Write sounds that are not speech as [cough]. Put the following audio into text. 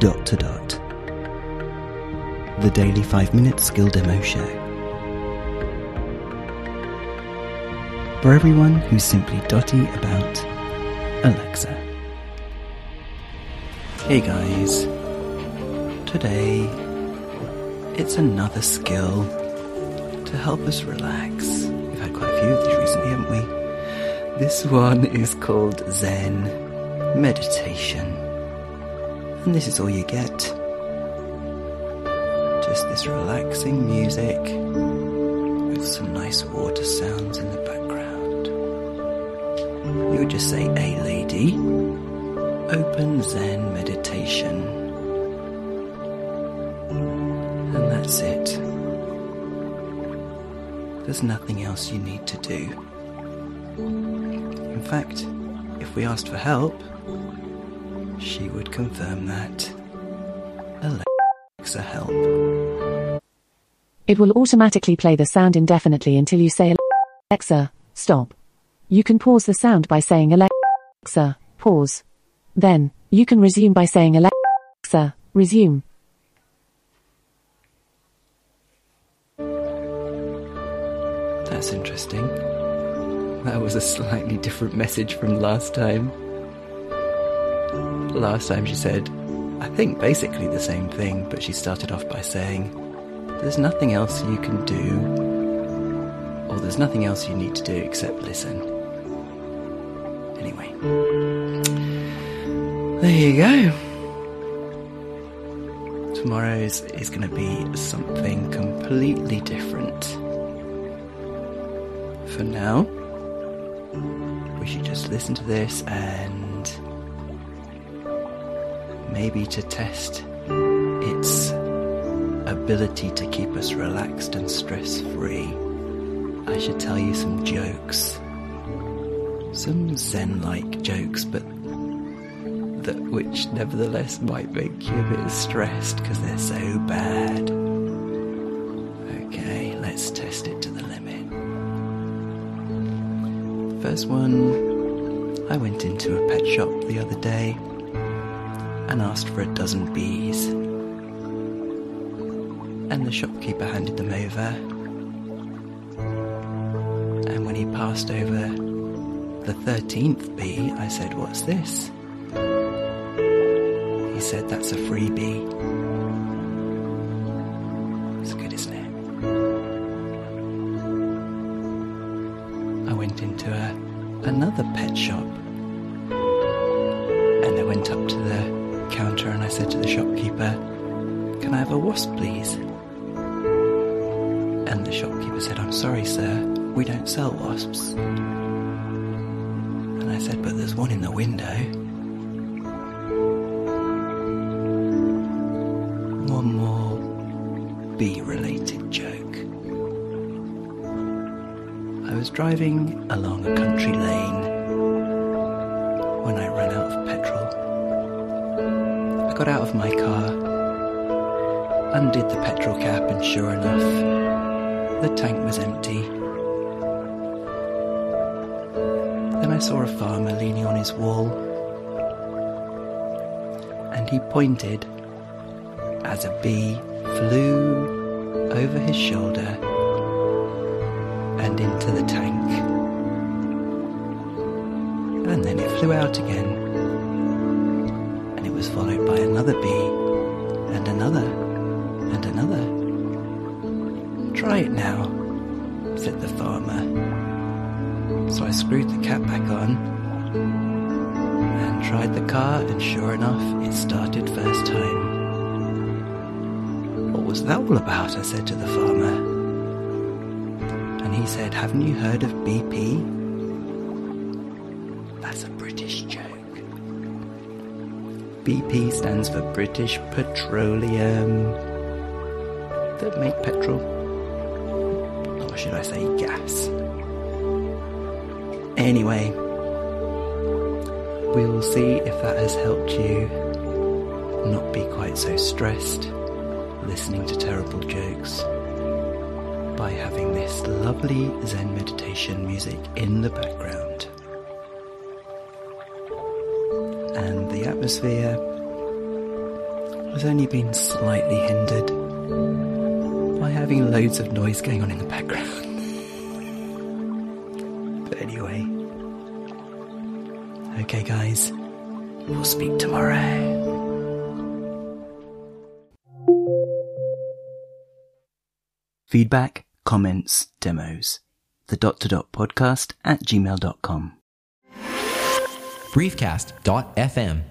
dot to dot. The daily 5 minute skill demo show. For everyone who's simply dotty about Alexa. Hey guys. Today, it's another skill to help us relax. We've had quite a few of these recently, haven't we? This one is called Zen Meditation. And this is all you get. Just this relaxing music with some nice water sounds in the background. You would just say, Hey lady, open Zen meditation. And that's it. There's nothing else you need to do. In fact, if we asked for help, she would confirm that. Alexa, help. It will automatically play the sound indefinitely until you say Alexa, stop. You can pause the sound by saying Alexa, pause. Then, you can resume by saying Alexa, resume. That's interesting. That was a slightly different message from last time. Last time she said, I think basically the same thing, but she started off by saying, There's nothing else you can do, or there's nothing else you need to do except listen. Anyway, there you go. Tomorrow's is going to be something completely different. For now, we should just listen to this and maybe to test its ability to keep us relaxed and stress free. I should tell you some jokes. Some Zen like jokes, but that which nevertheless might make you a bit stressed because they're so bad. Okay, let's test it to the limit. First one, I went into a pet shop the other day and asked for a dozen bees. And the shopkeeper handed them over. And when he passed over the 13th bee, I said, What's this? He said, That's a freebie. It's good, isn't it? I went into a, another pet shop. And I went up to the counter and I said to the shopkeeper, Can I have a wasp, please? And the shopkeeper said, I'm sorry, sir, we don't sell wasps. And I said, But there's one in the window. One more bee related joke. I was driving along a country lane got out of my car, undid the petrol cap, and sure enough, the tank was empty. Then I saw a farmer leaning on his wall, and he pointed as a bee flew over his shoulder and into the tank. And then it flew out again. Was followed by another bee, and another, and another. Try it now, said the farmer. So I screwed the cap back on and tried the car, and sure enough, it started first time. What was that all about? I said to the farmer. And he said, Haven't you heard of BP? BP stands for British Petroleum. That make petrol. Or should I say gas? Anyway, we will see if that has helped you not be quite so stressed listening to terrible jokes by having this lovely Zen meditation music in the background. And the atmosphere has only been slightly hindered by having loads of noise going on in the background. [laughs] but anyway, okay, guys, we'll speak tomorrow. Feedback, comments, demos. The dot to dot podcast at gmail.com. briefcast.fm